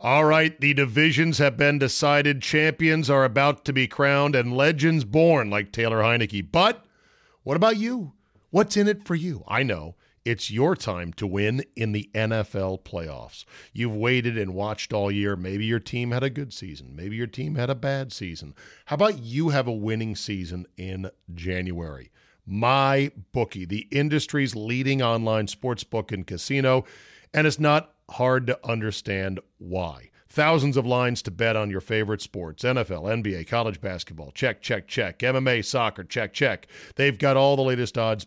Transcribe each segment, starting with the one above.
All right, the divisions have been decided, champions are about to be crowned, and legends born like Taylor Heinicke. But what about you? What's in it for you? I know. It's your time to win in the NFL playoffs. You've waited and watched all year. Maybe your team had a good season. Maybe your team had a bad season. How about you have a winning season in January? My bookie, the industry's leading online sports book and casino, and it's not hard to understand why. Thousands of lines to bet on your favorite sports NFL, NBA, college basketball. Check, check, check. MMA, soccer. Check, check. They've got all the latest odds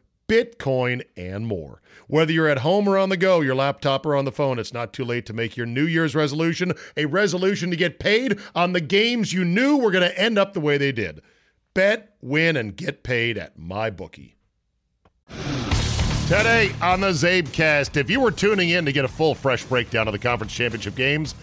Bitcoin, and more. Whether you're at home or on the go, your laptop or on the phone, it's not too late to make your New Year's resolution a resolution to get paid on the games you knew were going to end up the way they did. Bet, win, and get paid at MyBookie. Today on the Zabecast, if you were tuning in to get a full, fresh breakdown of the conference championship games,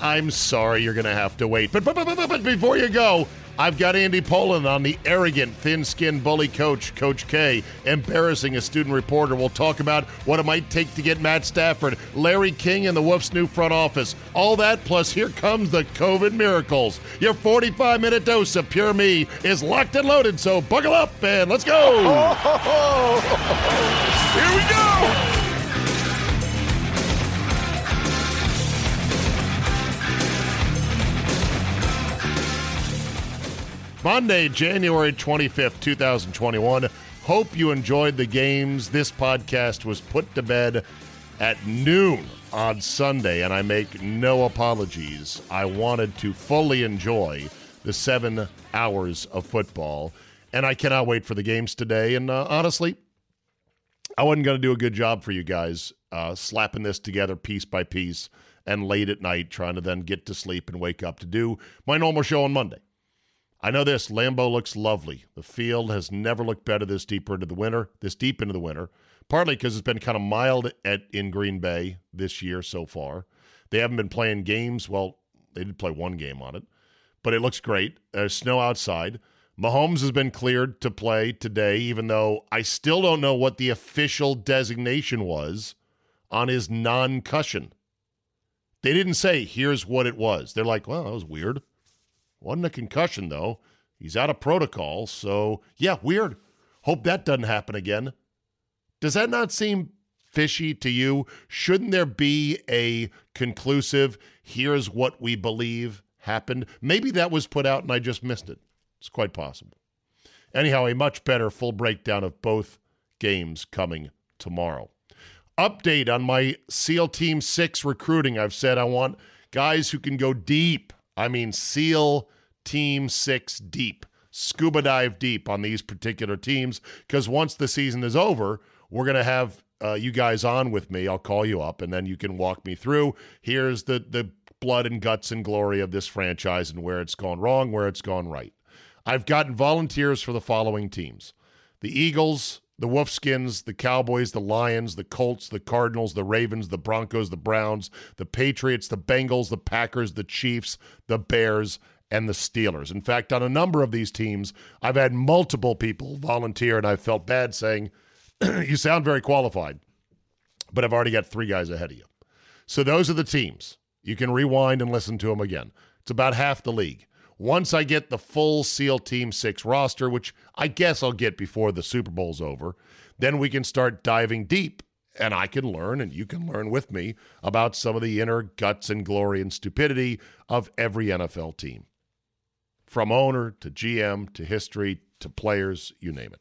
I'm sorry you're going to have to wait. But, but, but, but, but before you go, I've got Andy Pollin on the arrogant, thin skinned bully coach, Coach K, embarrassing a student reporter. We'll talk about what it might take to get Matt Stafford, Larry King, and the Wolf's new front office. All that, plus here comes the COVID miracles. Your 45 minute dose of pure me is locked and loaded, so buckle up and let's go. Here we go. Monday, January 25th, 2021. Hope you enjoyed the games. This podcast was put to bed at noon on Sunday, and I make no apologies. I wanted to fully enjoy the seven hours of football, and I cannot wait for the games today. And uh, honestly, I wasn't going to do a good job for you guys uh, slapping this together piece by piece and late at night trying to then get to sleep and wake up to do my normal show on Monday. I know this. Lambeau looks lovely. The field has never looked better this deeper into the winter, this deep into the winter. Partly because it's been kind of mild at in Green Bay this year so far. They haven't been playing games. Well, they did play one game on it, but it looks great. There's snow outside. Mahomes has been cleared to play today, even though I still don't know what the official designation was on his non cushion. They didn't say, here's what it was. They're like, well, that was weird. Wasn't a concussion, though. He's out of protocol. So, yeah, weird. Hope that doesn't happen again. Does that not seem fishy to you? Shouldn't there be a conclusive, here's what we believe happened? Maybe that was put out and I just missed it. It's quite possible. Anyhow, a much better full breakdown of both games coming tomorrow. Update on my SEAL Team 6 recruiting. I've said I want guys who can go deep I mean, SEAL Team Six deep, scuba dive deep on these particular teams. Because once the season is over, we're going to have uh, you guys on with me. I'll call you up, and then you can walk me through. Here's the the blood and guts and glory of this franchise and where it's gone wrong, where it's gone right. I've gotten volunteers for the following teams: the Eagles, the Wolfskins, the Cowboys, the Lions, the Colts, the Cardinals, the Ravens, the Broncos, the Browns, the Patriots, the Bengals, the Packers, the Chiefs, the Bears, and the Steelers. In fact, on a number of these teams, I've had multiple people volunteer, and I felt bad saying, You sound very qualified, but I've already got three guys ahead of you. So those are the teams. You can rewind and listen to them again. It's about half the league. Once I get the full SEAL Team 6 roster, which I guess I'll get before the Super Bowl's over, then we can start diving deep and I can learn and you can learn with me about some of the inner guts and glory and stupidity of every NFL team. From owner to GM to history to players, you name it.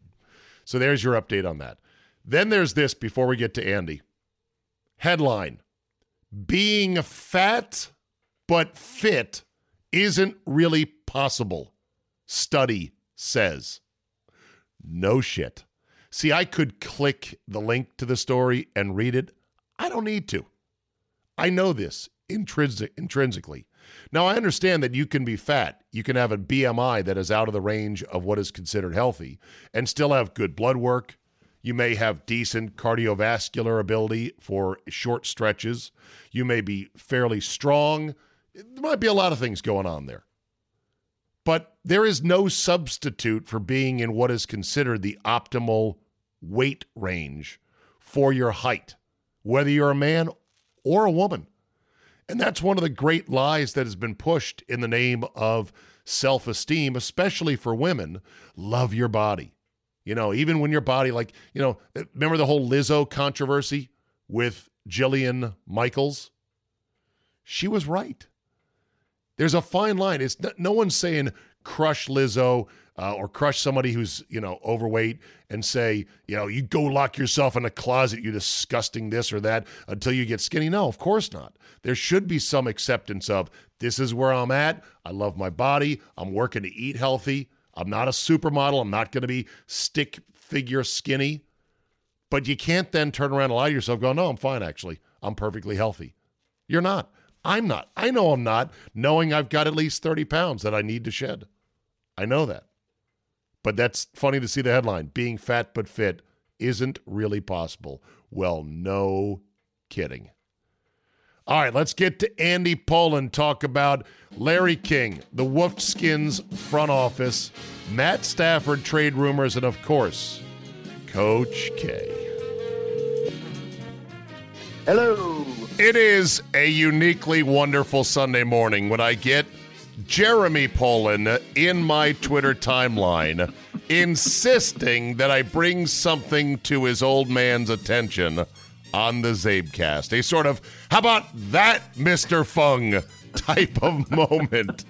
So there's your update on that. Then there's this before we get to Andy. Headline Being fat but fit isn't really possible, study says. No shit. See, I could click the link to the story and read it. I don't need to. I know this intrinsic, intrinsically. Now, I understand that you can be fat. You can have a BMI that is out of the range of what is considered healthy and still have good blood work. You may have decent cardiovascular ability for short stretches. You may be fairly strong. There might be a lot of things going on there. But there is no substitute for being in what is considered the optimal weight range for your height, whether you're a man or a woman. And that's one of the great lies that has been pushed in the name of self esteem, especially for women. Love your body. You know, even when your body, like, you know, remember the whole Lizzo controversy with Jillian Michaels? She was right. There's a fine line. It's no, no one's saying crush Lizzo uh, or crush somebody who's you know overweight and say you know you go lock yourself in a closet, you disgusting this or that until you get skinny. No, of course not. There should be some acceptance of this is where I'm at. I love my body. I'm working to eat healthy. I'm not a supermodel. I'm not going to be stick figure skinny. But you can't then turn around and lie to yourself, go, no, I'm fine, actually. I'm perfectly healthy. You're not. I'm not. I know I'm not, knowing I've got at least 30 pounds that I need to shed. I know that. But that's funny to see the headline being fat but fit isn't really possible. Well, no kidding. All right, let's get to Andy Pollin, talk about Larry King, the Wolfskins front office, Matt Stafford trade rumors, and of course, Coach K. Hello. It is a uniquely wonderful Sunday morning when I get Jeremy Pollin in my Twitter timeline insisting that I bring something to his old man's attention on the Zabecast. A sort of, how about that, Mr. Fung type of moment.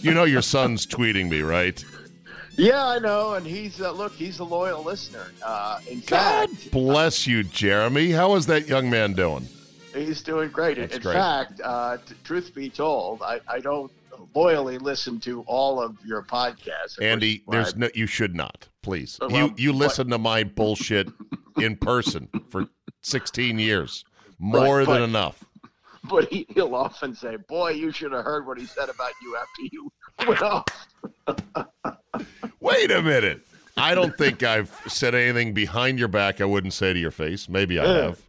you know your son's tweeting me, right? Yeah, I know, and he's uh, look, he's a loyal listener. Uh, in God fact, bless you, Jeremy. How is that young man doing? He's doing great. That's in great. fact, uh, t- truth be told, I, I don't loyally listen to all of your podcasts. Andy, there's no you should not. Please. You well, you what- listen to my bullshit in person for 16 years. More Right, than but- enough. but he, he'll often say, "Boy, you should have heard what he said about you after you went off." Wait a minute. I don't think I've said anything behind your back I wouldn't say to your face. Maybe I Yeah. have.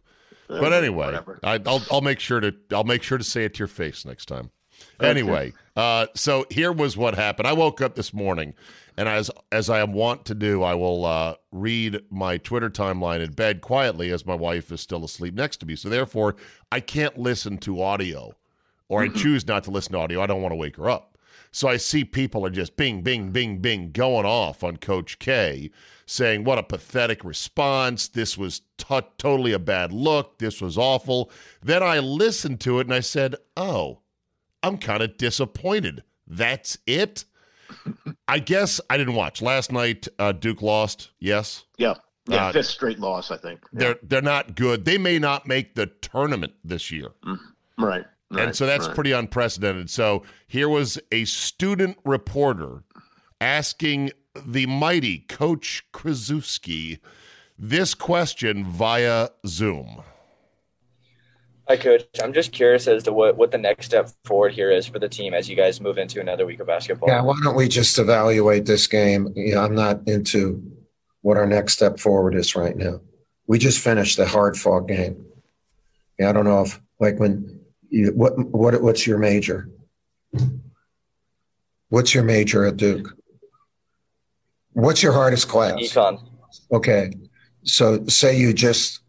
But anyway, I, I'll I'll make sure to I'll make sure to say it to your face next time. Anyway, uh, so here was what happened. I woke up this morning, and as as I am wont to do, I will uh, read my Twitter timeline in bed quietly as my wife is still asleep next to me. So therefore, I can't listen to audio, or I choose not to listen to audio. I don't want to wake her up. So I see people are just bing, bing, bing, bing going off on Coach K, saying, What a pathetic response. This was t- totally a bad look. This was awful. Then I listened to it and I said, Oh, I'm kind of disappointed. That's it? I guess I didn't watch. Last night, uh, Duke lost. Yes. yeah, yeah, Uh, fifth straight loss, I think. Yeah. They're, they're not good. They may not make the tournament this year. right, right, and so that's right. pretty unprecedented. So here was a student reporter asking the mighty Coach Krzyzewski this question via Zoom. Hi, Coach. I'm just curious as to what, what the next step forward here is for the team as you guys move into another week of basketball. Yeah, why don't we just evaluate this game? Yeah, I'm not into what our next step forward is right now. We just finished the hard fought game. Yeah, I don't know if like when you what what what's your major? What's your major at Duke? What's your hardest class? Econ. Okay. So say you just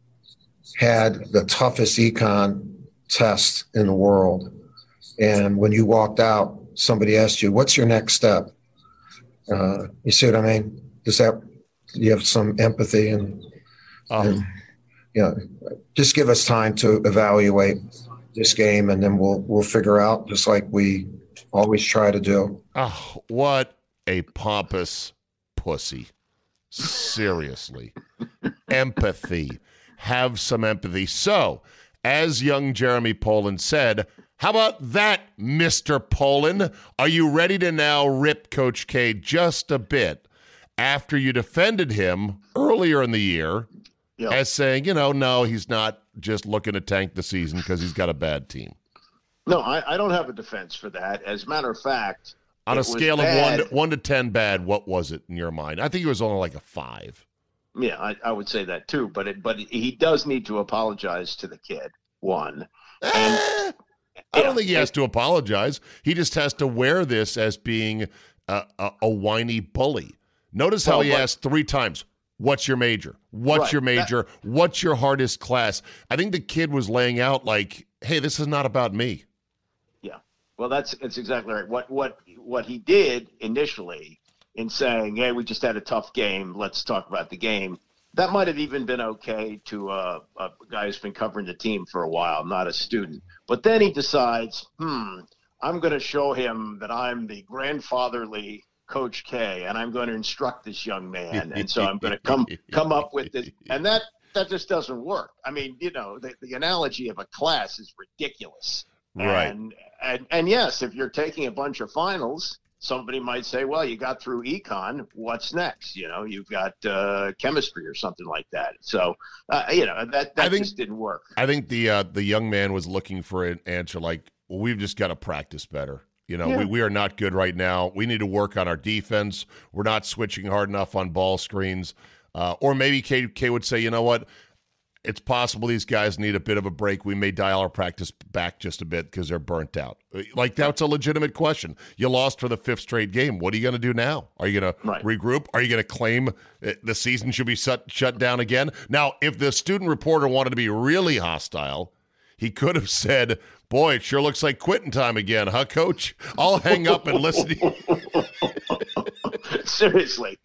had the toughest econ test in the world. And when you walked out, somebody asked you, what's your next step? Uh, you see what I mean? Does that, you have some empathy and, Um, and you know, just give us time to evaluate this game and then we'll, we'll figure out just like we always try to do. oh, what a pompous pussy. Seriously. empathy. Have some empathy. So, as young Jeremy Pollin said, how about that, Mr. Pollin? Are you ready to now rip Coach K just a bit after you defended him earlier in the year Yeah. as saying, you know, no, he's not just looking to tank the season because he's got a bad team? No, I, I don't have a defense for that. As a matter of fact, On a scale of one to, one to ten, bad. What was it in your mind? I think it was only like a five. Yeah, I, I would say that too. But it, but he does need to apologize to the kid. One, Eh, I don't think he has to apologize. He just has to wear this as being a, a, a whiny bully. Notice how Well, he but- asked three times, What's your major? What's Right, your that- major? What's your hardest class? I think the kid was laying out like, Hey, this is not about me. Yeah. Well, that's that's exactly right. What what what he did initially in saying, "Hey, we just had a tough game. Let's talk about the game." That might have even been okay to a, a guy who's been covering the team for a while, not a student. But then he decides, "Hmm, I'm going to show him that I'm the grandfatherly Coach K, and I'm going to instruct this young man, and so I'm going to come come up with this." And that that just doesn't work. I mean, you know, the, the analogy of a class is ridiculous. Right. And, and and yes, if you're taking a bunch of finals, somebody might say, "Well, you got through econ. What's next? You know, you've got uh, chemistry or something like that." So, uh, you know, that that think- just didn't work. I think the uh, the young man was looking for an answer like, well, we've just got to practice better. You know, Yeah. we, we are not good right now. We need to work on our defense. We're not switching hard enough on ball screens. Uh, or maybe K, K would say, you know what? It's possible these guys need a bit of a break. We may dial our practice back just a bit because they're burnt out. Like, that's a legitimate question. You lost for the fifth straight game. What are you going to do now? Are you going Right. to regroup? Are you going to claim uh, the season should be shut, shut down again? Now, if the student reporter wanted to be really hostile, he could have said, Boy, it sure looks like quitting time again, huh, coach? I'll hang up and listen to you. Seriously,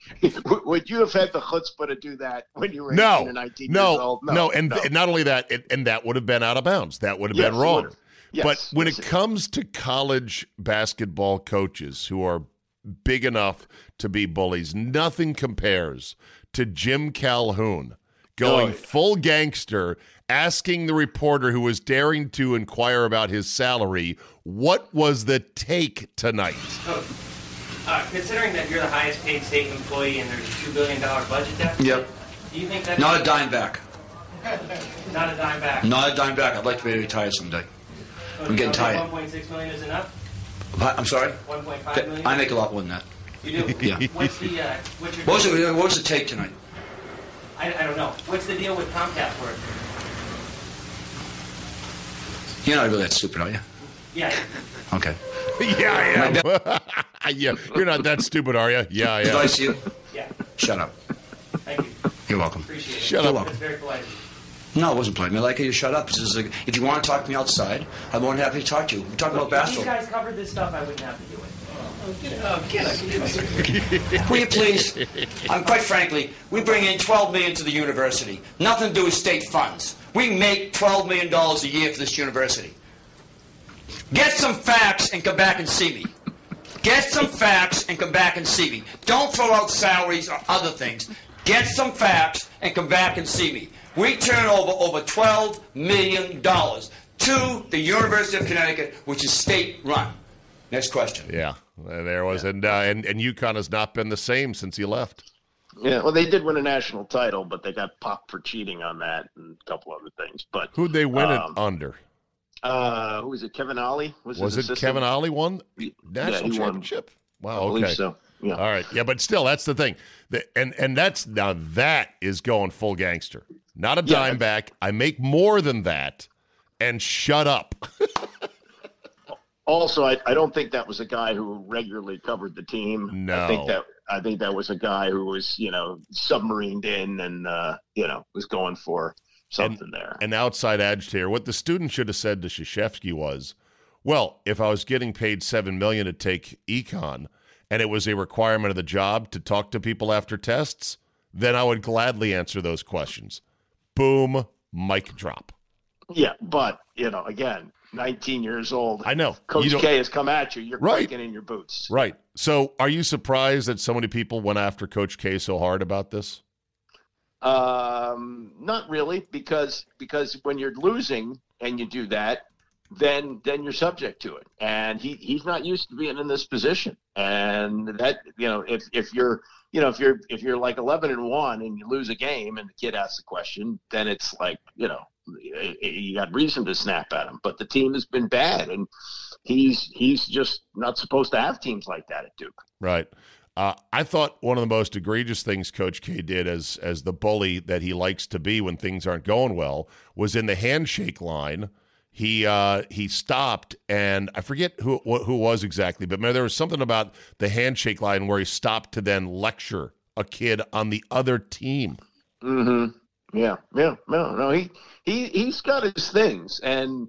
would you have had the chutzpah to do that when you were 18 No, or 19 years no, old? no, and and not only that, it, and that would have been out of bounds. That would have Yes, been wrong. Yes, but when yes, it comes to college basketball coaches who are big enough to be bullies, nothing compares to Jim Calhoun going Oh, yeah. full gangster, asking the reporter who was daring to inquire about his salary, "What was the take tonight?" Uh, considering that you're the highest paid state employee and there's a two billion dollar budget deficit, Yep. do you think that's Not a dime back. not a dime back? Not a dime back. I'd like to be retired someday. So I'm getting you don't think tired. 1.6 million is enough. I'm sorry? 1.5 million. I make a lot more than that. You do. Yeah. What's the uh, what's your? What was, it, what was the take tonight? I, I don't know. What's the deal with Comcast work? You're not really that stupid, are you? Yeah. Okay. yeah, I am. yeah, you're not that stupid, are you? Yeah, Did I yeah. see you? Yeah. Shut up. Thank you. You're welcome. Appreciate it. Shut You're up. That's very polite. No, it wasn't playing. I like it. You shut up. This is a, if you want to talk to me outside, I'm more than happy to talk to you. We're talking about If these basketball. guys covered this stuff, I wouldn't have to do it. Will you please? Um, quite frankly, we bring in 12 million to the university. Nothing to do with state funds. We make 12 million dollars a year for this university. Get some facts and come back and see me. Get some facts and come back and see me. Don't throw out salaries or other things. Get some facts and come back and see me. We turn over over 12 million dollars to the University of Connecticut, which is state run. Next question. Yeah, there was, and uh, and and UConn has not been the same since he left. Yeah, well, they did win a national title, but they got popped for cheating on that and a couple other things. But Who'd they win Um, it under? uh, who was it? Kevin Ollie was, Was it assistant? Kevin Ollie won Yeah, national won. championship? I Wow. believe Okay. so. Yeah. All right. Yeah, but still, that's the thing. The, and and that's now that is going full gangster. Not a Yeah, dime back. I make more than that, and shut up. Also, I, I don't think that was a guy who regularly covered the team. No. I think that I think that was a guy who was, you know, submarined in and uh, you know, was going for something there. An outside agitator. What the student should have said to Krzyzewski was, "Well, if I was getting paid seven million to take econ, and it was a requirement of the job to talk to people after tests, then I would gladly answer those questions." Boom, mic drop. yeah, but you know, again, 19 years old. I know. Coach K has come at you. You're Right. quaking in your boots. Right. So, are you surprised that so many people went after Coach K so hard about this? Um, not really, because because when you're losing and you do that, then then you're subject to it. And he he's not used to being in this position. And that you know, if if you're you know if you're if you're like 11 and one and you lose a game and the kid asks a question, then it's like you know you got reason to snap at him. But the team has been bad, and he's he's just not supposed to have teams like that at Duke. Right. Uh, I thought one of the most egregious things Coach K did as as the bully that he likes to be when things aren't going well was in the handshake line. He uh, he stopped, and I forget who who was exactly, but there was something about the handshake line where he stopped to then lecture a kid on the other team. Mm-hmm. Yeah, yeah, no, no. He he he's got his things, and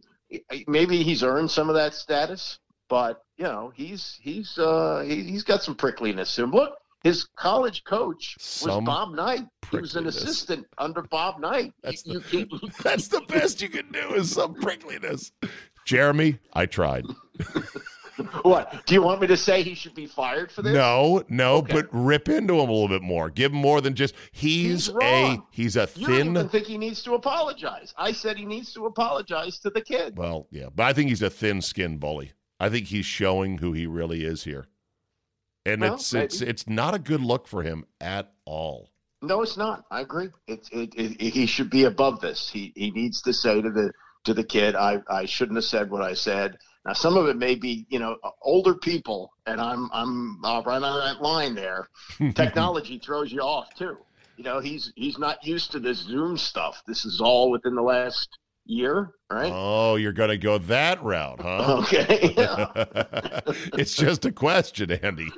maybe he's earned some of that status. But you know, he's he's uh he, he's got some prickliness to him. Look, his college coach was Bob Knight. He was an assistant under Bob Knight. That's, you, the, you that's the best you can do is some prickliness. Jeremy, I tried. what? Do you want me to say he should be fired for this? No, no, okay. but rip into him a little bit more. Give him more than just he's, he's a he's a you thin. You don't think he needs to apologize? I said he needs to apologize to the kid. Well, yeah, but I think he's a thin-skinned bully. I think he's showing who he really is here. And well, it's it's it's not a good look for him at all. No, it's not. I agree. It, it, it, he should be above this. He he needs to say to the to the kid, I, I shouldn't have said what I said. Now, some of it may be, you know, older people, and I'm I'm uh, right on that line there. Technology throws you off too. You know, he's he's not used to this Zoom stuff. This is all within the last year, right? Oh, you're going to go that route, huh? Okay. it's just a question, Andy.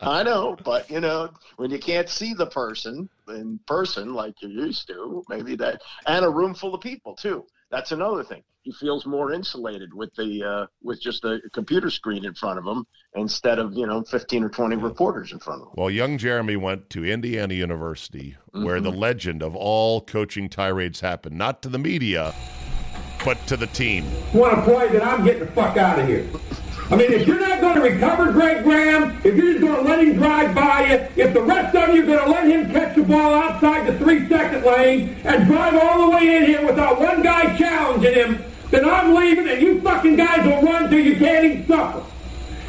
I know, but you know, when you can't see the person in person like you used to, maybe that, and a room full of people too. That's another thing. He feels more insulated with the uh, with just a computer screen in front of him instead of you know fifteen or twenty reporters in front of him. Well, young Jeremy went to Indiana University, mm-hmm. where the legend of all coaching tirades happened, not to the media, but to the team. Want to play? Then I'm getting the fuck out of here. I mean, if you're not going to recover Greg Graham, if you're just going to let him drive by you, if the rest of you are going to let him catch the ball outside the three-second lane and drive all the way in here without one guy challenging him, then I'm leaving and you fucking guys will run till you can't even suffer.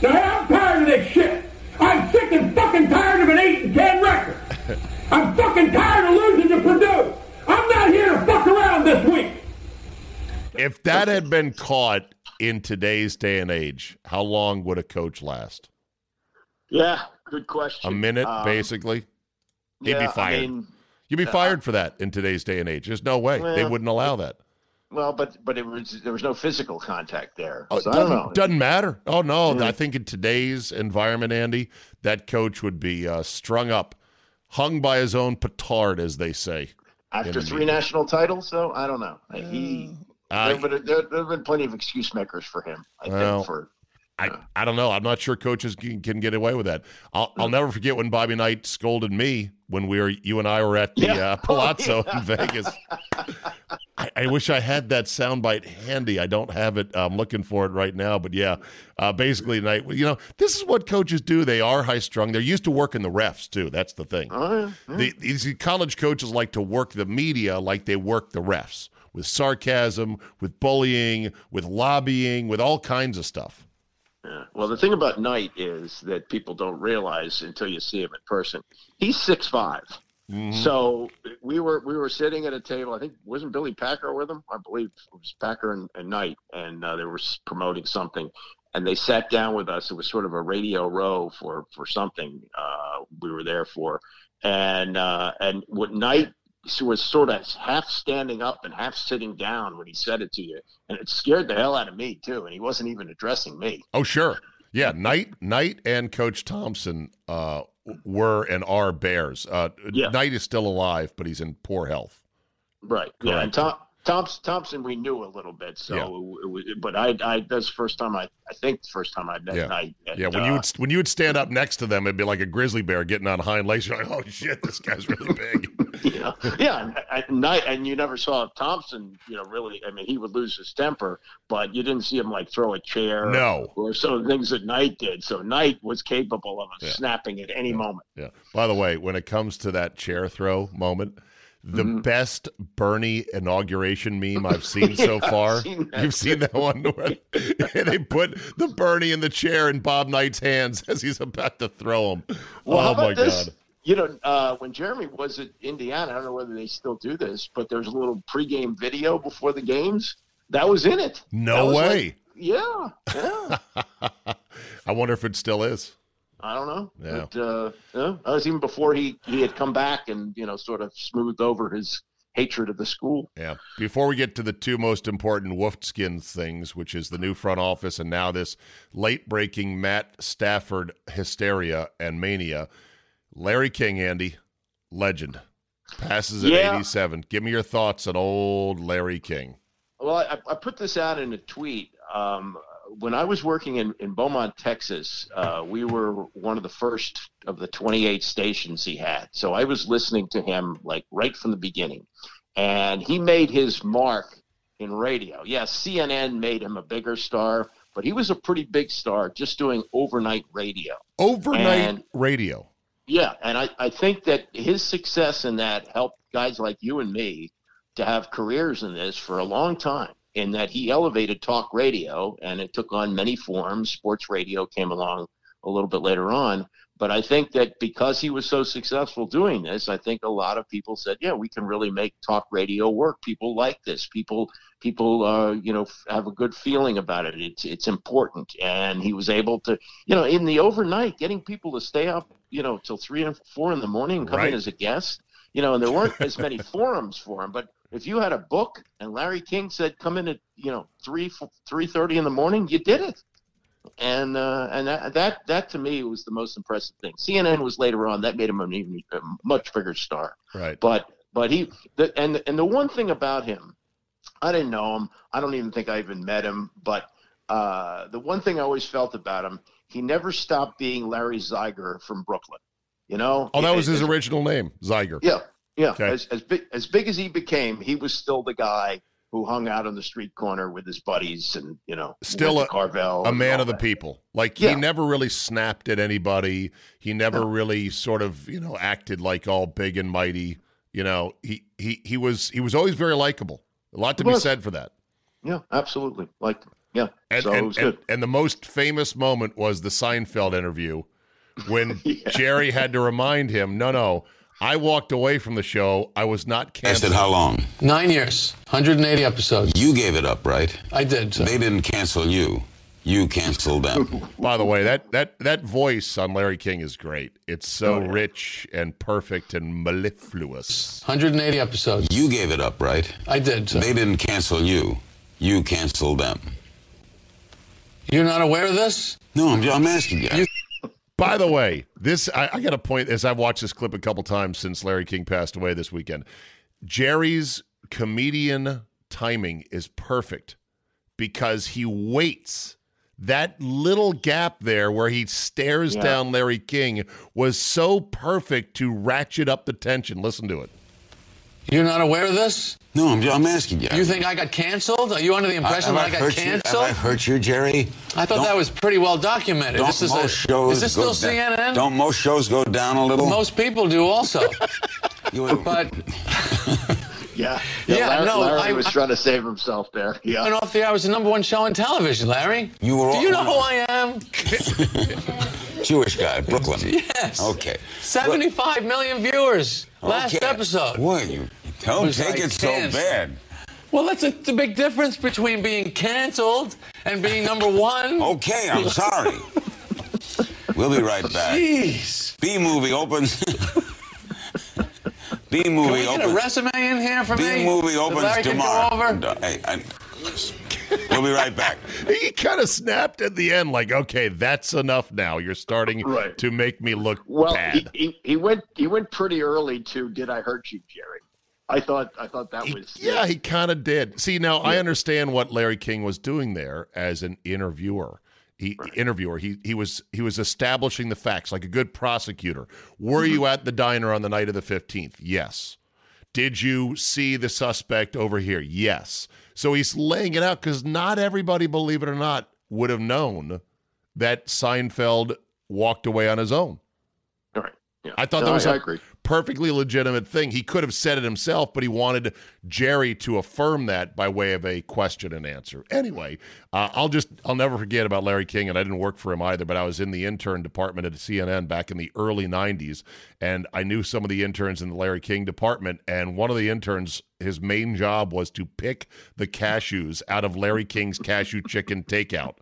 Now, I'm tired of this shit. I'm sick and fucking tired of an 8 and 10 record. I'm fucking tired of losing to Purdue. I'm not here to fuck around this week. If that had been caught in today's day and age, how long would a coach last? Yeah, good question. A minute, um, basically. He'd yeah, be fired. I mean, You'd be uh, fired for that in today's day and age. There's no way well, they wouldn't allow that. Well, but but it was there was no physical contact there. Oh, so I don't know. Doesn't matter. Oh no, I think in today's environment, Andy, that coach would be uh, strung up, hung by his own petard, as they say. After three national titles, though, I don't know. He uh, there, there, there, have been plenty of excuse makers for him. I well, think for. I, I don't know. I'm not sure coaches can, can get away with that. I'll, I'll never forget when Bobby Knight scolded me when we were you and I were at the yeah. uh, Palazzo oh, yeah. in Vegas. I, I, wish I had that soundbite handy. I don't have it. I'm looking for it right now. But yeah, uh, basically, Knight. You know, this is what coaches do. They are high strung. They're used to working the refs too. That's the thing. Oh, yeah. the, these college coaches like to work the media like they work the refs with sarcasm, with bullying, with lobbying, with all kinds of stuff. Yeah. Well, the thing about Knight is that people don't realize until you see him in person. He's six mm-hmm. So we were we were sitting at a table. I think wasn't Billy Packer with him. I believe it was Packer and, and Knight, and uh, they were promoting something. And they sat down with us. It was sort of a radio row for for something uh, we were there for. And uh, and what Knight was sort of half standing up and half sitting down when he said it to you, and it scared the hell out of me too. And he wasn't even addressing me. Oh, sure, yeah. Knight, Knight, and Coach Thompson uh, were and are Bears. Uh, yeah. Knight is still alive, but he's in poor health. Right. Correct. Yeah, and Tom, Thompson, Thompson, we knew a little bit, so yeah. it, but I, I that's the first time I, I think the first time I met yeah. Knight. And, yeah, when uh, you would when you would stand up next to them, it'd be like a grizzly bear getting on hind legs. You're like, oh shit, this guy's really big. yeah, yeah, and, you never saw Thompson. You know, really, I mean, he would lose his temper, but you didn't see him like throw a chair, no, or, or some of the things that Knight did. So Knight was capable of yeah. snapping at any moment. Yeah. By the way, when it comes to that chair throw moment the mm-hmm. best Bernie inauguration meme I've seen so far. Seen You've seen that one where they put the Bernie in the chair in Bob Knight's hands as he's about to throw him. Well, oh my this? god! You know, uh, when Jeremy was at Indiana, I don't know whether they still do this, but there's a little pregame video before the games. That was in it. No way. like- yeah, yeah. I wonder if it still is. I don't know. Yeah. But, uh, yeah, that was even before he, he had come back and, you know, sort of smoothed over his hatred of the school. Yeah. Before we get to the two most important Wolfskins things, which is the new front office and now this late breaking Matt Stafford hysteria and mania, Larry King, Andy, legend, passes at Yeah. 87. Give me your thoughts on old Larry King. Well, I, I put this out in a tweet. Um, when I was working in, in Beaumont, Texas, uh, we were one of the first of the 28 stations he had. So I was listening to him like right from the beginning. And he made his mark in radio. Yes, CNN made him a bigger star, but he was a pretty big star just doing overnight radio. Overnight And- radio. Yeah, and I, I think that his success in that helped guys like you and me to have careers in this for a long time. In that he elevated talk radio, and it took on many forms. Sports radio came along a little bit later on, but I think that because he was so successful doing this, I think a lot of people said, "Yeah, we can really make talk radio work. People like this. People, people, uh, you know, f- have a good feeling about it. It's it's important." And he was able to, you know, in the overnight, getting people to stay up, you know, till three and four in the morning and come Right. in as a guest. You know, and there weren't as many forums for him, but if you had a book and Larry King said come in at you know three three thirty in the morning, you did it, and uh, and that, that that to me was the most impressive thing. CNN was later on that made him an even a much bigger star, Right. but but he the, and and the one thing about him, I didn't know him. I don't even think I even met him, but uh, the one thing I always felt about him, he never stopped being Larry Zeiger from Brooklyn. You know? Oh, that was his original name, Zeiger. yeah, yeah. Okay. As as big as big as he became, he was still the guy who hung out on the street corner with his buddies, and you know, Still a- Carvel, a man of the that. people. Like he never really snapped at anybody. He never No. really sort of, you know, acted like all big and mighty. You know, he he he was he was always very likable. A lot to be said for that. Yeah, absolutely. Like, yeah. And so it and, was and, good. and the most famous moment was the Seinfeld interview when Yeah. Jerry had to remind him, "No, no, I walked away from the show. I was not Lasted canceled." how long? Nine years, 180 episodes. You gave it up, right? I did. So. They didn't cancel you. You canceled them. By the way, that that that voice on Larry King is great. It's so Oh, yeah. rich and perfect and mellifluous. 180 episodes. You gave it up, right? I did. So. They didn't cancel you. You canceled them. You're not aware of this? No, I'm, I'm asking you. You- By the way, this I, I got a point as I've watched this clip a couple times since Larry King passed away this weekend. Jerry's comedian timing is perfect because he waits. That little gap there where he stares Yeah. down Larry King was so perfect to ratchet up the tension. Listen to it. You're not aware of this? No, I'm, I'm asking you. You think I got canceled? Are you under the impression have that I got hurt you? canceled? Have I hurt you, Jerry? I thought Don't- that was pretty well documented. Don't This is, most a, shows is this go still down- CNN? Don't most shows go down a little? Most people do also. You- but Yeah. Yeah, Larry, no, Larry I- was trying to save himself there. Yeah. and off the hour was the number one show on television, Larry. You were Do you know who I am? Jewish guy, Brooklyn. Yes. Okay. 75 million viewers last Okay. episode. Boy, you don't Was take I it so canceled? bad. Well, that's a, the big difference between being canceled and being number one. Okay, I'm sorry. we'll be right back. Jeez. B movie opens. B Can movie we get a opens. resume in here for B me? movie opens Larry can go tomorrow. over? No, hey, I- we'll be right back. He kind of snapped at the end, like, okay, that's enough now. You're starting Right. to make me look Well, bad. he, he, he went he went pretty early to "Did I hurt you, Jerry?" I thought I thought that He- was yeah, he kind of did. See, now I understand what Larry King was doing there as an interviewer. He interviewer. He he was he was establishing the facts like a good prosecutor. Were Mm-hmm. you at the diner on the night of the fifteenth? Yes. Did you see the suspect over here? Yes. So he's laying it out because not everybody, believe it or not, would have known that Seinfeld walked away on his own. All right. Yeah. I thought No, that was I- a I agree. Perfectly legitimate thing. He could have said it himself, but he wanted Jerry to affirm that by way of a question and answer. Anyway, uh, I'll just I'll never forget about Larry King, and I didn't work for him either, but I was in the intern department at CNN back in the early '90s, and I knew some of the interns in the Larry King department, and one of the interns. His main job was to pick the cashews out of Larry King's cashew chicken takeout.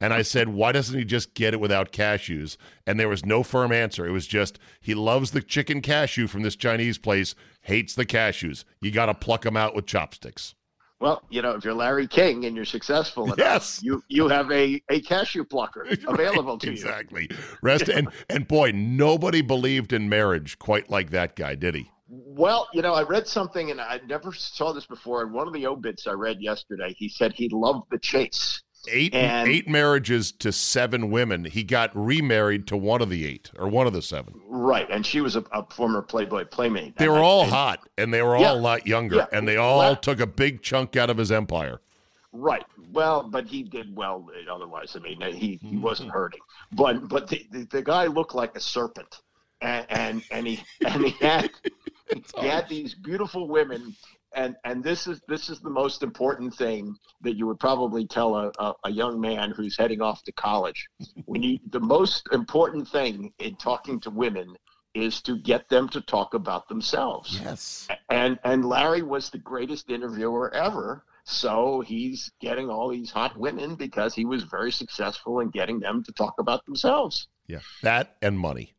And I said, why doesn't he just get it without cashews? And there was no firm answer. It was just, he loves the chicken cashew from this Chinese place, hates the cashews. You got to pluck them out with chopsticks. Well, you know, if you're Larry King and you're successful enough, Yes. you you have a, a cashew plucker available to you. Exactly. Rest and and boy, nobody believed in marriage quite like that guy, did he? Well, you know, I read something and I never saw this before. In one of the obits I read yesterday, he said he loved the chase. Eight And- eight marriages to seven women. He got remarried to one of the eight or one of the seven. Right, and she was a, a former Playboy playmate. They were all and- hot and they were Yeah. all a lot younger Yeah. and they all Well- took a big chunk out of his empire. Right. Well, but he did well otherwise. I mean, he, he wasn't Mm-hmm. hurting. But but the, the, the guy looked like a serpent, and and, and he and he had he had these beautiful women. And and this is this is the most important thing that you would probably tell a, a, a young man who's heading off to college. When you the most important thing in talking to women is to get them to talk about themselves. Yes. And and Larry was the greatest interviewer ever. So he's getting all these hot women because he was very successful in getting them to talk about themselves. Yeah. That and money.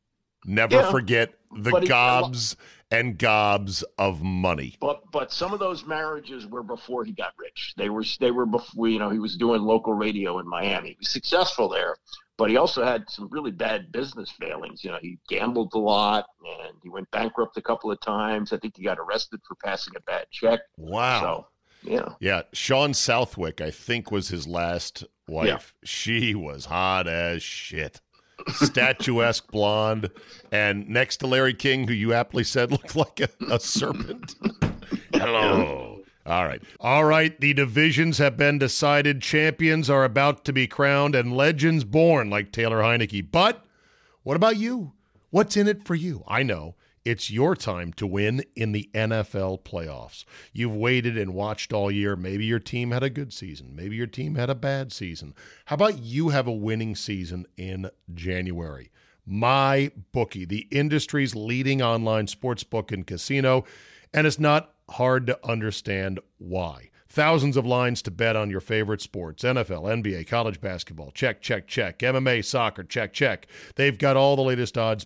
Never Yeah. forget the he- gobs and gobs of money. But but some of those marriages were before he got rich. They were they were before you know he was doing local radio in Miami. He was successful there, but he also had some really bad business failings. You know, he gambled a lot and he went bankrupt a couple of times. I think he got arrested for passing a bad check. Wow. So yeah. Yeah, Shawn Southwick, I think, was his last wife. Yeah. She was hot as shit. Statuesque blonde. And next to Larry King, who you aptly said looked like a, a serpent. Hello. All right. All right. The divisions have been decided. Champions are about to be crowned and legends born, like Taylor Heinicke. But what about you? What's in it for you? I know. It's your time to win in the NFL playoffs. You've waited and watched all year. Maybe your team had a good season. Maybe your team had a bad season. How about you have a winning season in January? My bookie, the industry's leading online sports book and casino, and it's not hard to understand why. Thousands of lines to bet on your favorite sports NFL, NBA, college basketball. Check, check, check. MMA, soccer. Check, check. They've got all the latest odds,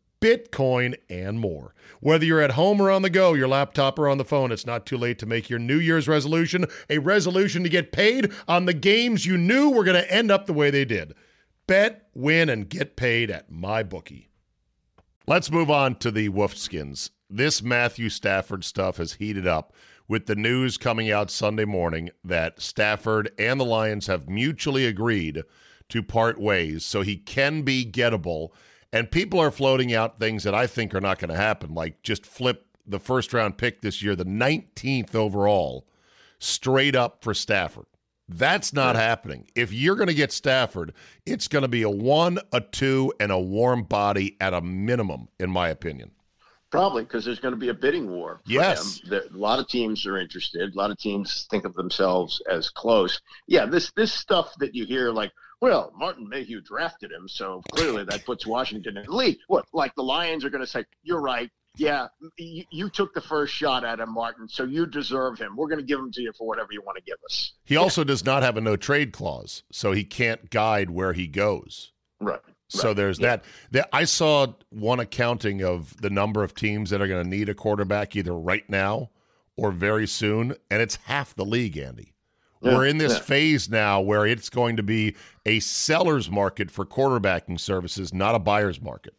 Bitcoin, and more. Whether you're at home or on the go, your laptop or on the phone, it's not too late to make your New Year's resolution a resolution to get paid on the games you knew were going to end up the way they did. Bet, win, and get paid at MyBookie. Let's move on to the Wolfskins. This Matthew Stafford stuff has heated up with the news coming out Sunday morning that Stafford and the Lions have mutually agreed to part ways so he can be gettable. And people are floating out things that I think are not going to happen, like just flip the first round pick this year, the 19th overall, straight up for Stafford. That's not happening. If you're going to get Stafford, it's going to be a one, a two, and a warm body at a minimum, in my opinion. Probably because there's going to be a bidding war. Yes. There- a lot of teams are interested. A lot of teams think of themselves as close. Yeah, this this stuff that you hear, like, well, Martin Mayhew drafted him, so clearly that puts Washington in the lead. What, like the Lions are going to say, you're right. Yeah, you, you took the first shot at him, Martin, so you deserve him. We're going to give him to you for whatever you want to give us. He also does not have a no trade clause, so he can't guide where he goes. Right. So right. there's Yeah. that. that. I saw one accounting of the number of teams that are going to need a quarterback either right now or very soon, and it's half the league, Andy. Yeah, We're in this yeah. phase now where it's going to be a seller's market for quarterbacking services, not a buyer's market.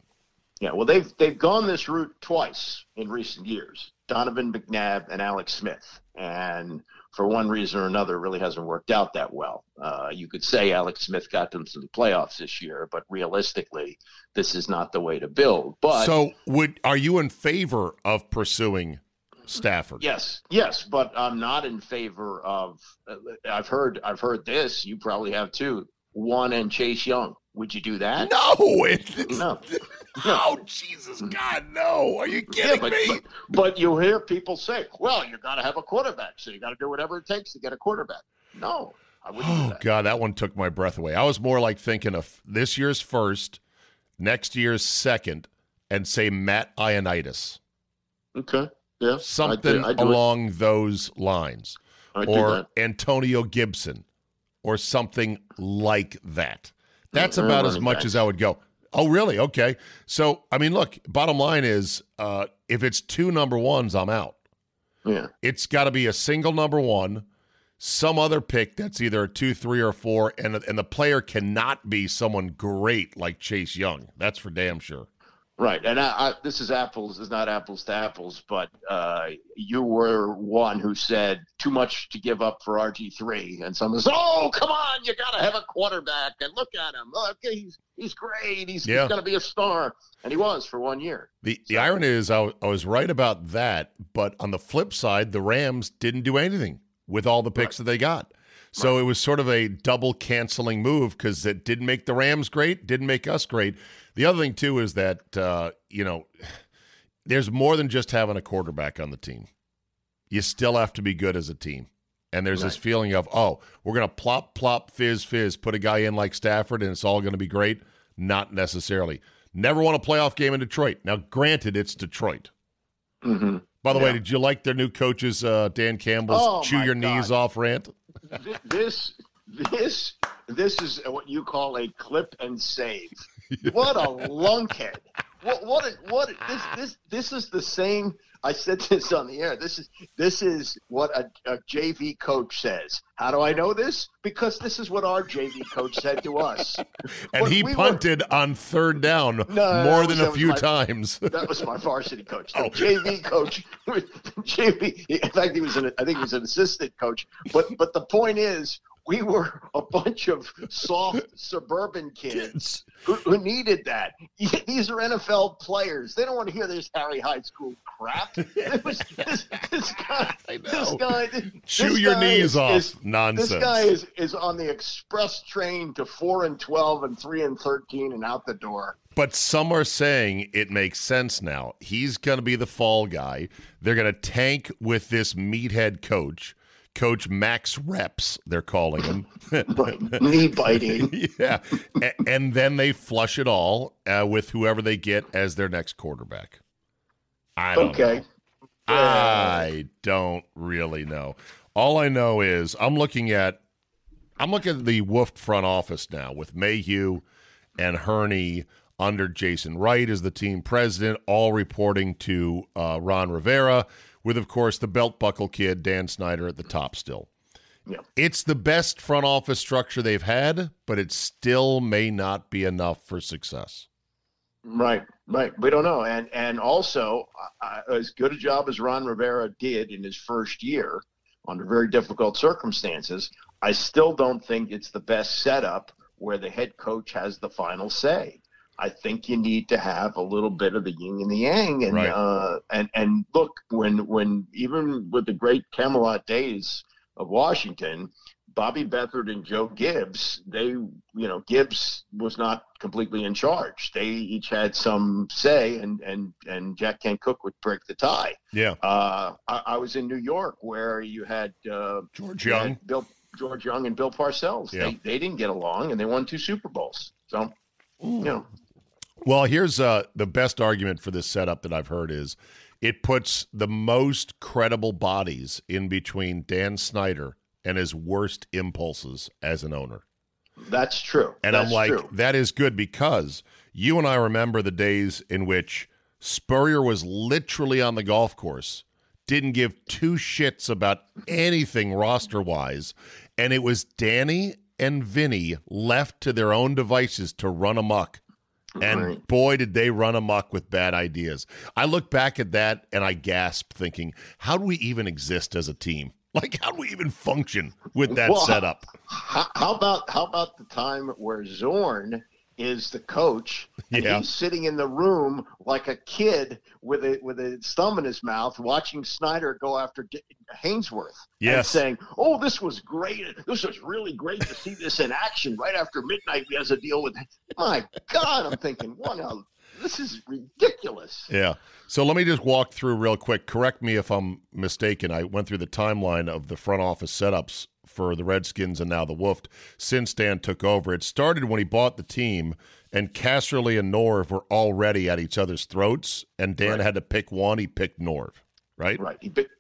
Yeah, well, they've they've gone this route twice in recent years. Donovan McNabb and Alex Smith, and for one reason or another, it really hasn't worked out that well. Uh, you could say Alex Smith got them to the playoffs this year, but realistically, this is not the way to build. But so, would are you in favor of pursuing Stafford? Yes, yes, but I'm not in favor of. Uh, I've heard, I've heard this. You probably have too. One and Chase Young. Would you do that? No, it, no. Oh Jesus God, no! Are you kidding yeah, but, me? But, but you hear people say, "Well, you got to have a quarterback, so you got to do whatever it takes to get a quarterback." No, I wouldn't. Oh do that. God, that one took my breath away. I was more like thinking of this year's first, next year's second, and say Matt Ioannidis, Okay, yeah, something I do, I do along those lines, or. Antonio Gibson, or something like that. That's Mm, about as much backs. as I would go. Oh, really? Okay. So, I mean, look. Bottom line is, uh, if it's two number ones, I'm out. Yeah, It's got to be a single number one, some other pick that's either a two, three, or four, and and the player cannot be someone great like Chase Young. That's for damn sure. Right. And I, I, this is apples. Is not apples to apples, but uh, you were one who said too much to give up for RG three, and someone says, "Oh, come on, you got to have a quarterback." And look at him. Look, he's he's great. He's, Yeah. he's going to be a star, and he was for one year. The the irony is, I, was right about that, but on the flip side, the Rams didn't do anything with all the picks that they got. So it was sort of a double canceling move because it didn't make the Rams great, didn't make us great. The other thing too is that uh, you know there's more than just having a quarterback on the team. You still have to be good as a team. And there's this feeling of, oh, we're going to plop, plop, fizz, fizz, put a guy in like Stafford, and it's all going to be great. Not necessarily. Never won a playoff game in Detroit. Now, granted, it's Detroit. Mm-hmm. By the way, did you like their new coach's uh, Dan Campbell's Oh, chew your knees off rant? Th- this this this is what you call a clip and save. What a lunkhead! What what a, what a- this this this is the same. I said this on the air. This is this is what a, a JV coach says. How do I know this? Because this is what our JV coach said to us. And When he we were- punted on third down no, more than a few my- times. That was my varsity coach. Oh. JV coach, JV. In fact, he was an. I think he was an assistant coach. But but the point is, we were a bunch of soft suburban kids who, who needed that. These are NFL players. They don't want to hear this Harry High School crap. Was, this, this guy. This guy. This Chew your guy knees is- off. is- Nonsense. this guy is, is on the express train to four and twelve and three and thirteen and out the door. But some are saying it makes sense now. He's going to be the fall guy. They're going to tank with this meathead coach, Coach Max Reps, they're calling him. Knee biting. yeah. A- and then they flush it all uh, with whoever they get as their next quarterback. I don't Okay. know. I don't really know. All I know is I'm looking at I'm looking at the Wolf front office now with Mayhew and Hurney under Jason Wright as the team president, all reporting to uh, Ron Rivera, with of course the belt buckle kid Dan Snyder at the top still. Yeah. It's the best front office structure they've had, but it still may not be enough for success. Right, right. We don't know, and and also uh, as good a job as Ron Rivera did in his first year under very difficult circumstances, I still don't think it's the best setup where the head coach has the final say. I think you need to have a little bit of the yin and the yang, and Right. uh, and and look when when even with the great Camelot days of Washington, Bobby Beathard and Joe Gibbs, they, you know, Gibbs was not completely in charge. They each had some say, and and and Jack Kent Cooke would break the tie. Yeah. Uh, I, I was in New York where you had uh, George you had Young. Bill George Young, and Bill Parcells. Yeah. They they didn't get along, and they won two Super Bowls. So, you know, Well, here's uh, the best argument for this setup that I've heard is it puts the most credible bodies in between Dan Snyder and his worst impulses as an owner. that's true. And That's I'm like, true. that is good because you and I remember the days in which Spurrier was literally on the golf course, didn't give two shits about anything roster wise, and it was Danny and Vinny left to their own devices to run amok. And Right. boy, did they run amok with bad ideas. I look back at that and I gasp, thinking, how do we even exist as a team? Like, how do we even function with that Well, setup? How, how about how about the time where Zorn is the coach and Yeah. he's sitting in the room like a kid with a with a thumb in his mouth, watching Snyder go after D- Haynesworth. and Yes. saying, "Oh, this was great. This was really great to see this in action right after midnight. He has a deal with." My God, I'm thinking, what? a- This is ridiculous. Yeah. So let me just walk through real quick. Correct me if I'm mistaken. I went through the timeline of the front office setups for the Redskins and now the Wolf since Dan took over. It started when he bought the team, and Casserly and Norv were already at each other's throats, and Dan had to pick one. He picked Norv, right? Right.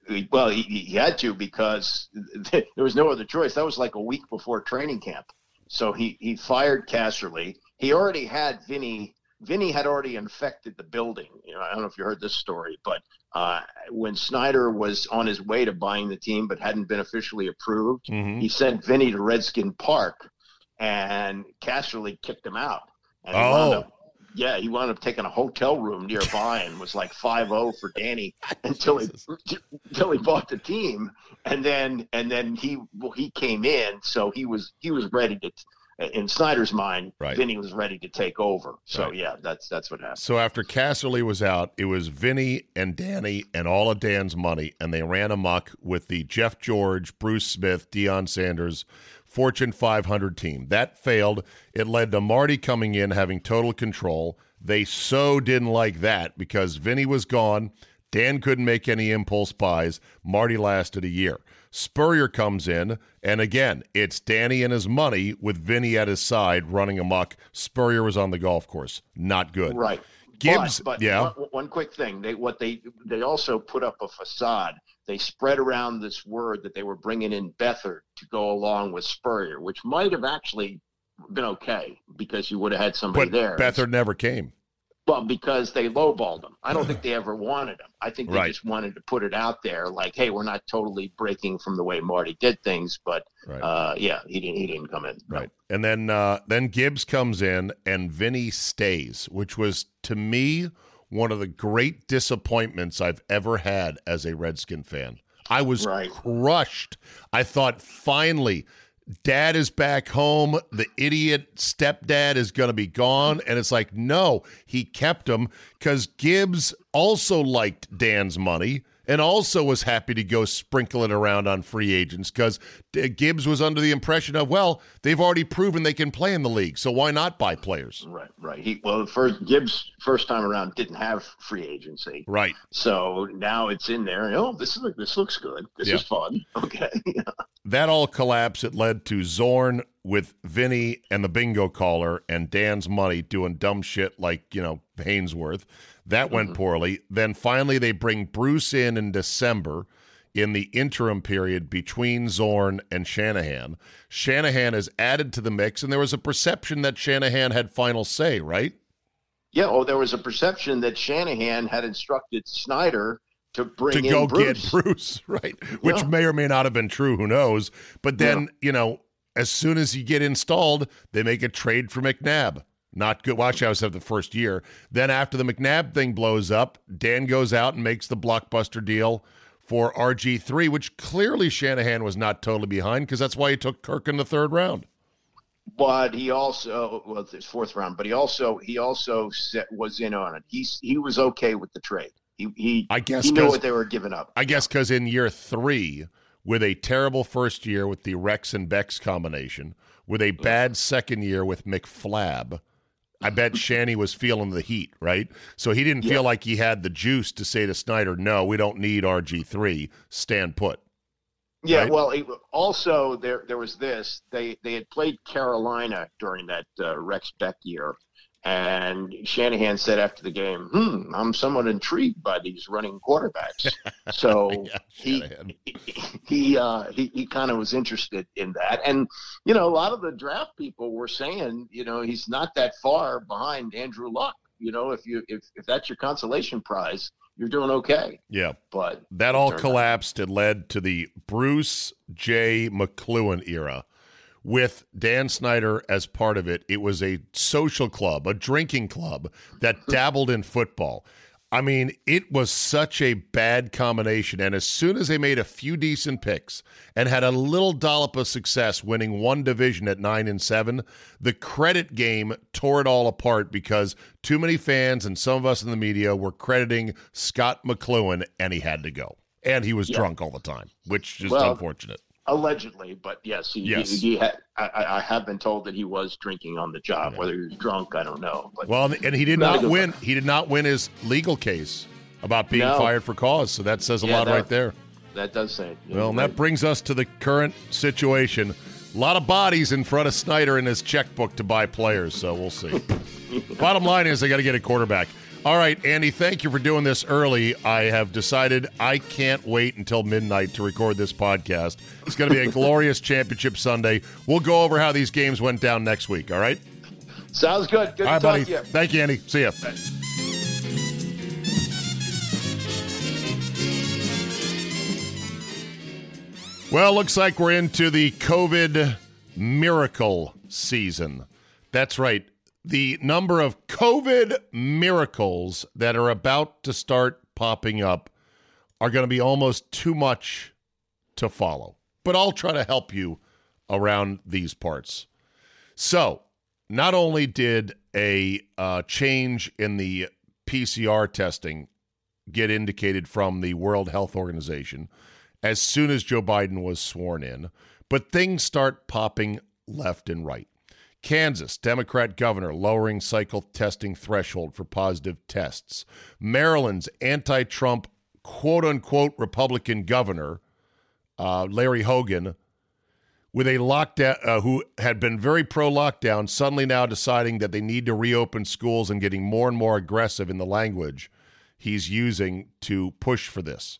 He, well, he, he had to because there was no other choice. That was like a week before training camp. So he, he fired Casserly. He already had Vinny. Vinny had already infected the building. You know, I don't know if you heard this story, but uh, when Snyder was on his way to buying the team but hadn't been officially approved, Mhm. he sent Vinny to Redskin Park, and Casserly kicked him out. And he Oh. wound up yeah, he wound up taking a hotel room nearby and was like 5-0 for Danny until he until he bought the team, and then and then he well, he came in, so he was he was ready to. In Snyder's mind, Right. Vinny was ready to take over. So Right. yeah, that's that's what happened. So after Casserly was out, it was Vinny and Danny and all of Dan's money, and they ran amok with the Jeff George, Bruce Smith, Deion Sanders, Fortune 500 team. That failed. It led to Marty coming in, having total control. They so didn't like that because Vinny was gone. Dan couldn't make any impulse buys. Marty lasted a year. Spurrier comes in, and again, it's Danny and his money with Vinny at his side running amok. Spurrier was on the golf course. Not good. Right. Gibbs, but, but yeah. one, one quick thing. They what they they also put up a facade. They spread around this word that they were bringing in Beathard to go along with Spurrier, which might have actually been okay because you would have had somebody But there. Beathard never came. Well, because they lowballed him. I don't think they ever wanted him. I think they Right. just wanted to put it out there, like, "Hey, we're not totally breaking from the way Marty did things." But Right. uh, yeah, he didn't. He didn't come in. No. Right. And then uh, then Gibbs comes in and Vinny stays, which was to me one of the great disappointments I've ever had as a Redskin fan. I was Right. crushed. I thought finally dad is back home. The idiot stepdad is going to be gone. And it's like, no, he kept him because Gibbs also liked Dan's money and also was happy to go sprinkle it around on free agents because Gibbs was under the impression of, well, they've already proven they can play in the league. So why not buy players? Right, right. He well, first Gibbs first time around didn't have free agency, Right. so now it's in there. and, Oh, this is this looks good. This Yeah. is fun. Okay. That all collapsed. It led to Zorn with Vinny and the bingo caller and Dan's money doing dumb shit like, you know, Haynesworth. That went mm-hmm. poorly. Then finally they bring Bruce in in December in the interim period between Zorn and Shanahan. Shanahan is added to the mix, and there was a perception that Shanahan had final say, right? yeah. Oh, there was a perception that Shanahan had instructed Snyder to bring to in go Bruce. get Bruce, right? Which Yeah. may or may not have been true. Who knows? But then, you know, as soon as you get installed, they make a trade for McNabb. Not good. Watch House have the first year. Then after the McNabb thing blows up, Dan goes out and makes the blockbuster deal for RG3, which clearly Shanahan was not totally behind because that's why he took Kirk in the third round. But he also well, it's his fourth round. But he also he also set, was in on it. He's he was okay with the trade. He he I guess he knew what they were giving up. I guess because in year three, with a terrible first year with the Rex and Bex combination, with a bad second year with McFlab, I bet Shanny was feeling the heat, right? So he didn't Yeah. feel like he had the juice to say to Snyder, no, we don't need RG3, stand put. Yeah, right? well, it, also there there was this. They they had played Carolina during that uh, Rex Beck year, and Shanahan said after the game, "Hmm, I'm somewhat intrigued by these running quarterbacks." So Yeah, he he he, uh, he, he kind of was interested in that, and you know, a lot of the draft people were saying, you know, he's not that far behind Andrew Luck. You know, if you if if that's your consolation prize, you're doing okay. Yeah. But That all Turned out. collapsed. It led to the Bruce J. McCloughan era, with Dan Snyder as part of it. It was a social club, a drinking club that dabbled in football. I mean, it was such a bad combination. And as soon as they made a few decent picks and had a little dollop of success winning one division at nine and seven, the credit game tore it all apart because too many fans and some of us in the media were crediting Scott McCloughan and he had to go. And he was Yeah. drunk all the time, which is Well, unfortunate. Allegedly, but yes, he, Yes. he, he had, I, I have been told that he was drinking on the job. Whether he was drunk, I don't know. But Well, and he did Not win. He did not win his legal case about being No. fired for cause. So that says a Yeah, lot that- right there. that does say. you Well, and that brings us to the current situation. A lot of bodies in front of Snyder in his checkbook to buy players, so we'll see. Bottom line is they got to get a quarterback. All right, Andy, thank you for doing this early. I have decided I can't wait until midnight to record this podcast. It's going to be a glorious championship Sunday. We'll go over how these games went down next week, all right? Sounds good. Good all right, to talk buddy. to you. Thank you, Andy. See ya. Well, looks like we're into the COVID miracle season. That's right. The number of COVID miracles that are about to start popping up are going to be almost too much to follow. But I'll try to help you around these parts. So, not only did a uh, change in the PCR testing get indicated from the World Health Organization as soon as Joe Biden was sworn in, but things start popping left and right. Kansas, Democrat governor lowering cycle testing threshold for positive tests. Maryland's anti Trump quote unquote Republican governor, uh, Larry Hogan, with a lockdown, uh, who had been very pro lockdown, suddenly now deciding that they need to reopen schools and getting more and more aggressive in the language he's using to push for this.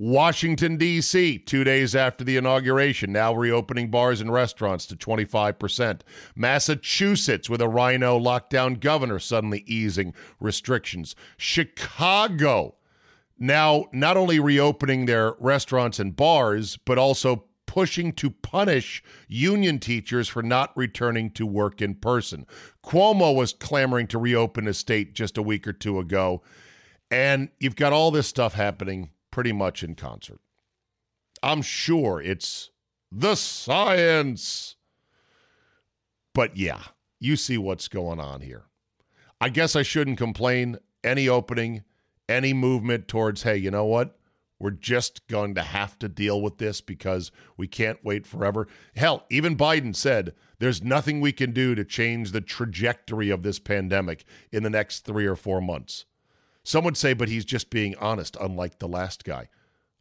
Washington, D.C., two days after the inauguration, now reopening bars and restaurants to 25%. Massachusetts, with a rhino lockdown governor, suddenly easing restrictions. Chicago, now not only reopening their restaurants and bars, but also pushing to punish union teachers for not returning to work in person. Cuomo was clamoring to reopen his state just a week or two ago. And you've got all this stuff happening pretty much in concert. I'm sure it's the science. But yeah, you see what's going on here. I guess I shouldn't complain. Any opening, any movement towards, hey, you know what? We're just going to have to deal with this because we can't wait forever. Hell, even Biden said there's nothing we can do to change the trajectory of this pandemic in the next three or four months. Some would say, but he's just being honest, unlike the last guy.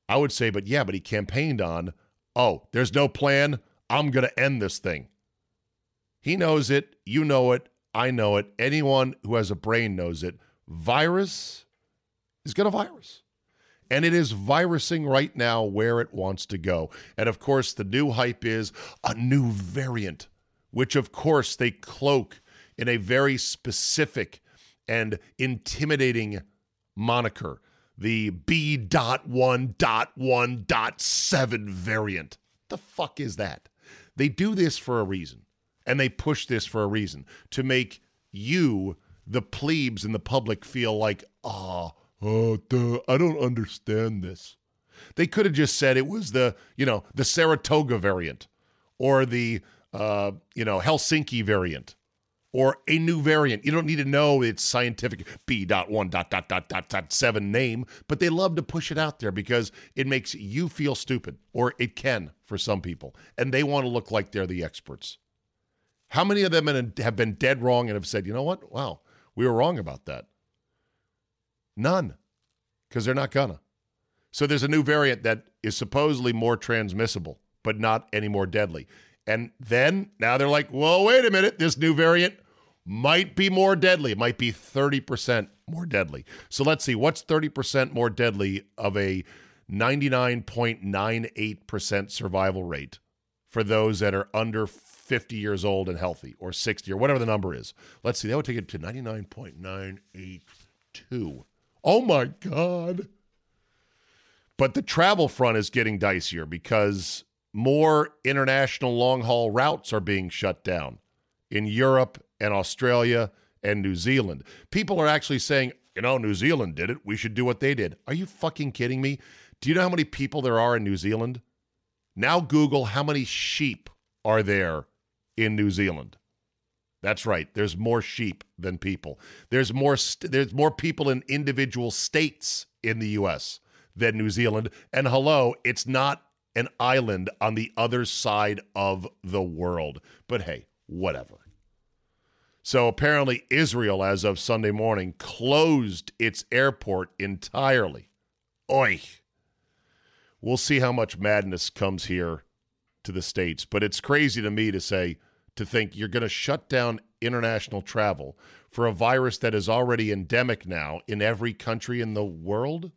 I would say, but yeah, but he campaigned on, oh, there's no plan. I'm going to end this thing. He knows it. You know it. I know it. Anyone who has a brain knows it. Virus is going to virus. And it is virusing right now where it wants to go. And of course, the new hype is a new variant, which of course they cloak in a very specific and intimidating moniker the B.1.1.7 variant. The fuck is that? They do this for a reason, and they push this for a reason to make you, the plebes in the public, feel like, ah, oh, I don't understand this. They could have just said it was the, you know, the Saratoga variant or the, uh, you know, Helsinki variant or a new variant. You don't need to know its scientific B.1 dot dot dot dot dot seven name, but they love to push it out there because it makes you feel stupid, or it can for some people, and they want to look like they're the experts. How many of them have been dead wrong and have said, you know what? Wow, we were wrong about that. None, because they're not gonna. So there's a new variant that is supposedly more transmissible, but not any more deadly. And then now they're like, well, wait a minute, this new variant might be more deadly. It might be 30% more deadly. So let's see, what's 30% more deadly of a 99.98% survival rate for those that are under 50 years old and healthy, or 60, or whatever the number is? Let's see, that would take it to 99.982. Oh my God. But the travel front is getting dicier because more international long haul routes are being shut down in Europe and Australia and New Zealand. People are actually saying, you know, New Zealand did it. We should do what they did. Are you fucking kidding me? Do you know how many people there are in New Zealand? Now Google how many sheep are there in New Zealand. That's right. There's more sheep than people. There's more st- there's more people in individual states in the US than New Zealand. And hello, it's not an island on the other side of the world. But hey, whatever. So apparently, Israel, as of Sunday morning, closed its airport entirely. Oi. We'll see how much madness comes here to the States. But it's crazy to me to say, to think you're going to shut down international travel for a virus that is already endemic now in every country in the world.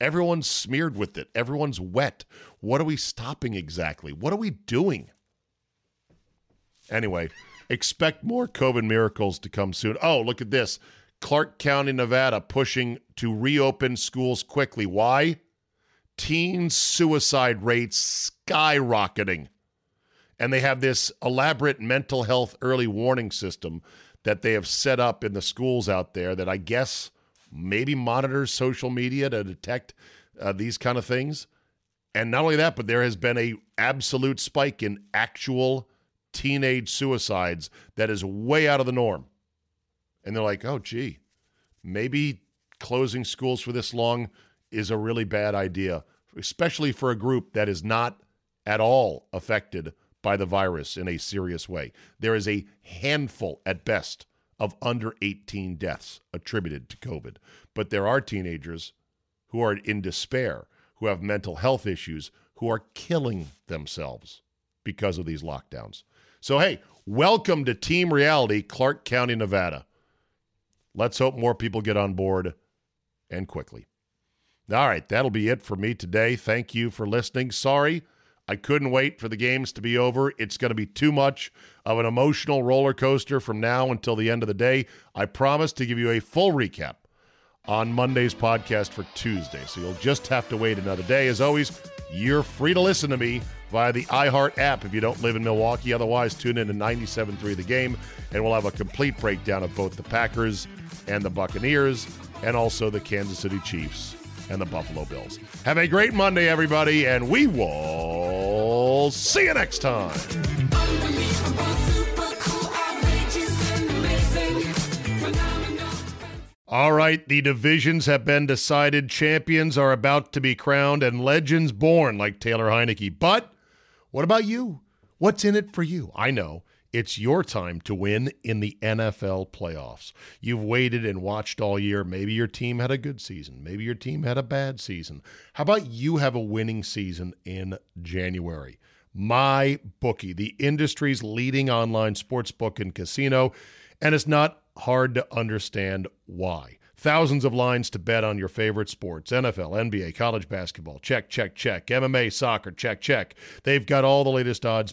Everyone's smeared with it, everyone's wet. What are we stopping exactly? What are we doing? Anyway. Expect more COVID miracles to come soon. Oh, look at this. Clark County, Nevada, pushing to reopen schools quickly. Why? Teen suicide rates skyrocketing. And they have this elaborate mental health early warning system that they have set up in the schools out there that I guess maybe monitors social media to detect uh, these kind of things. And not only that, but there has been a absolute spike in actual teenage suicides that is way out of the norm. And they're like, oh, gee, maybe closing schools for this long is a really bad idea, especially for a group that is not at all affected by the virus in a serious way. There is a handful at best of under 18 deaths attributed to COVID. But there are teenagers who are in despair, who have mental health issues, who are killing themselves because of these lockdowns. So, hey, welcome to Team Reality, Clark County, Nevada. Let's hope more people get on board and quickly. All right, that'll be it for me today. Thank you for listening. Sorry, I couldn't wait for the games to be over. It's going to be too much of an emotional roller coaster from now until the end of the day. I promise to give you a full recap on Monday's podcast for Tuesday. So you'll just have to wait another day. As always, you're free to listen to me via the iHeart app if you don't live in Milwaukee. Otherwise, tune in to 97.3 The Game, and we'll have a complete breakdown of both the Packers and the Buccaneers, and also the Kansas City Chiefs and the Buffalo Bills. Have a great Monday, everybody, and we will see you next time. All right, the divisions have been decided. Champions are about to be crowned and legends born, like Taylor Heinicke. But what about you? What's in it for you? I know. It's your time to win in the NFL playoffs. You've waited and watched all year. Maybe your team had a good season. Maybe your team had a bad season. How about you have a winning season in January? My bookie, the industry's leading online sports book and casino, and it's not hard to understand why. Thousands of lines to bet on your favorite sports NFL, NBA, college basketball. Check, check, check. MMA, soccer. Check, check. They've got all the latest odds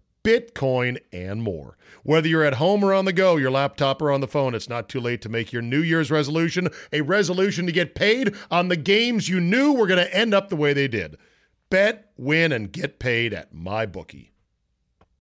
Bitcoin, and more. Whether you're at home or on the go, your laptop or on the phone, it's not too late to make your New Year's resolution a resolution to get paid on the games you knew were going to end up the way they did. Bet, win, and get paid at MyBookie.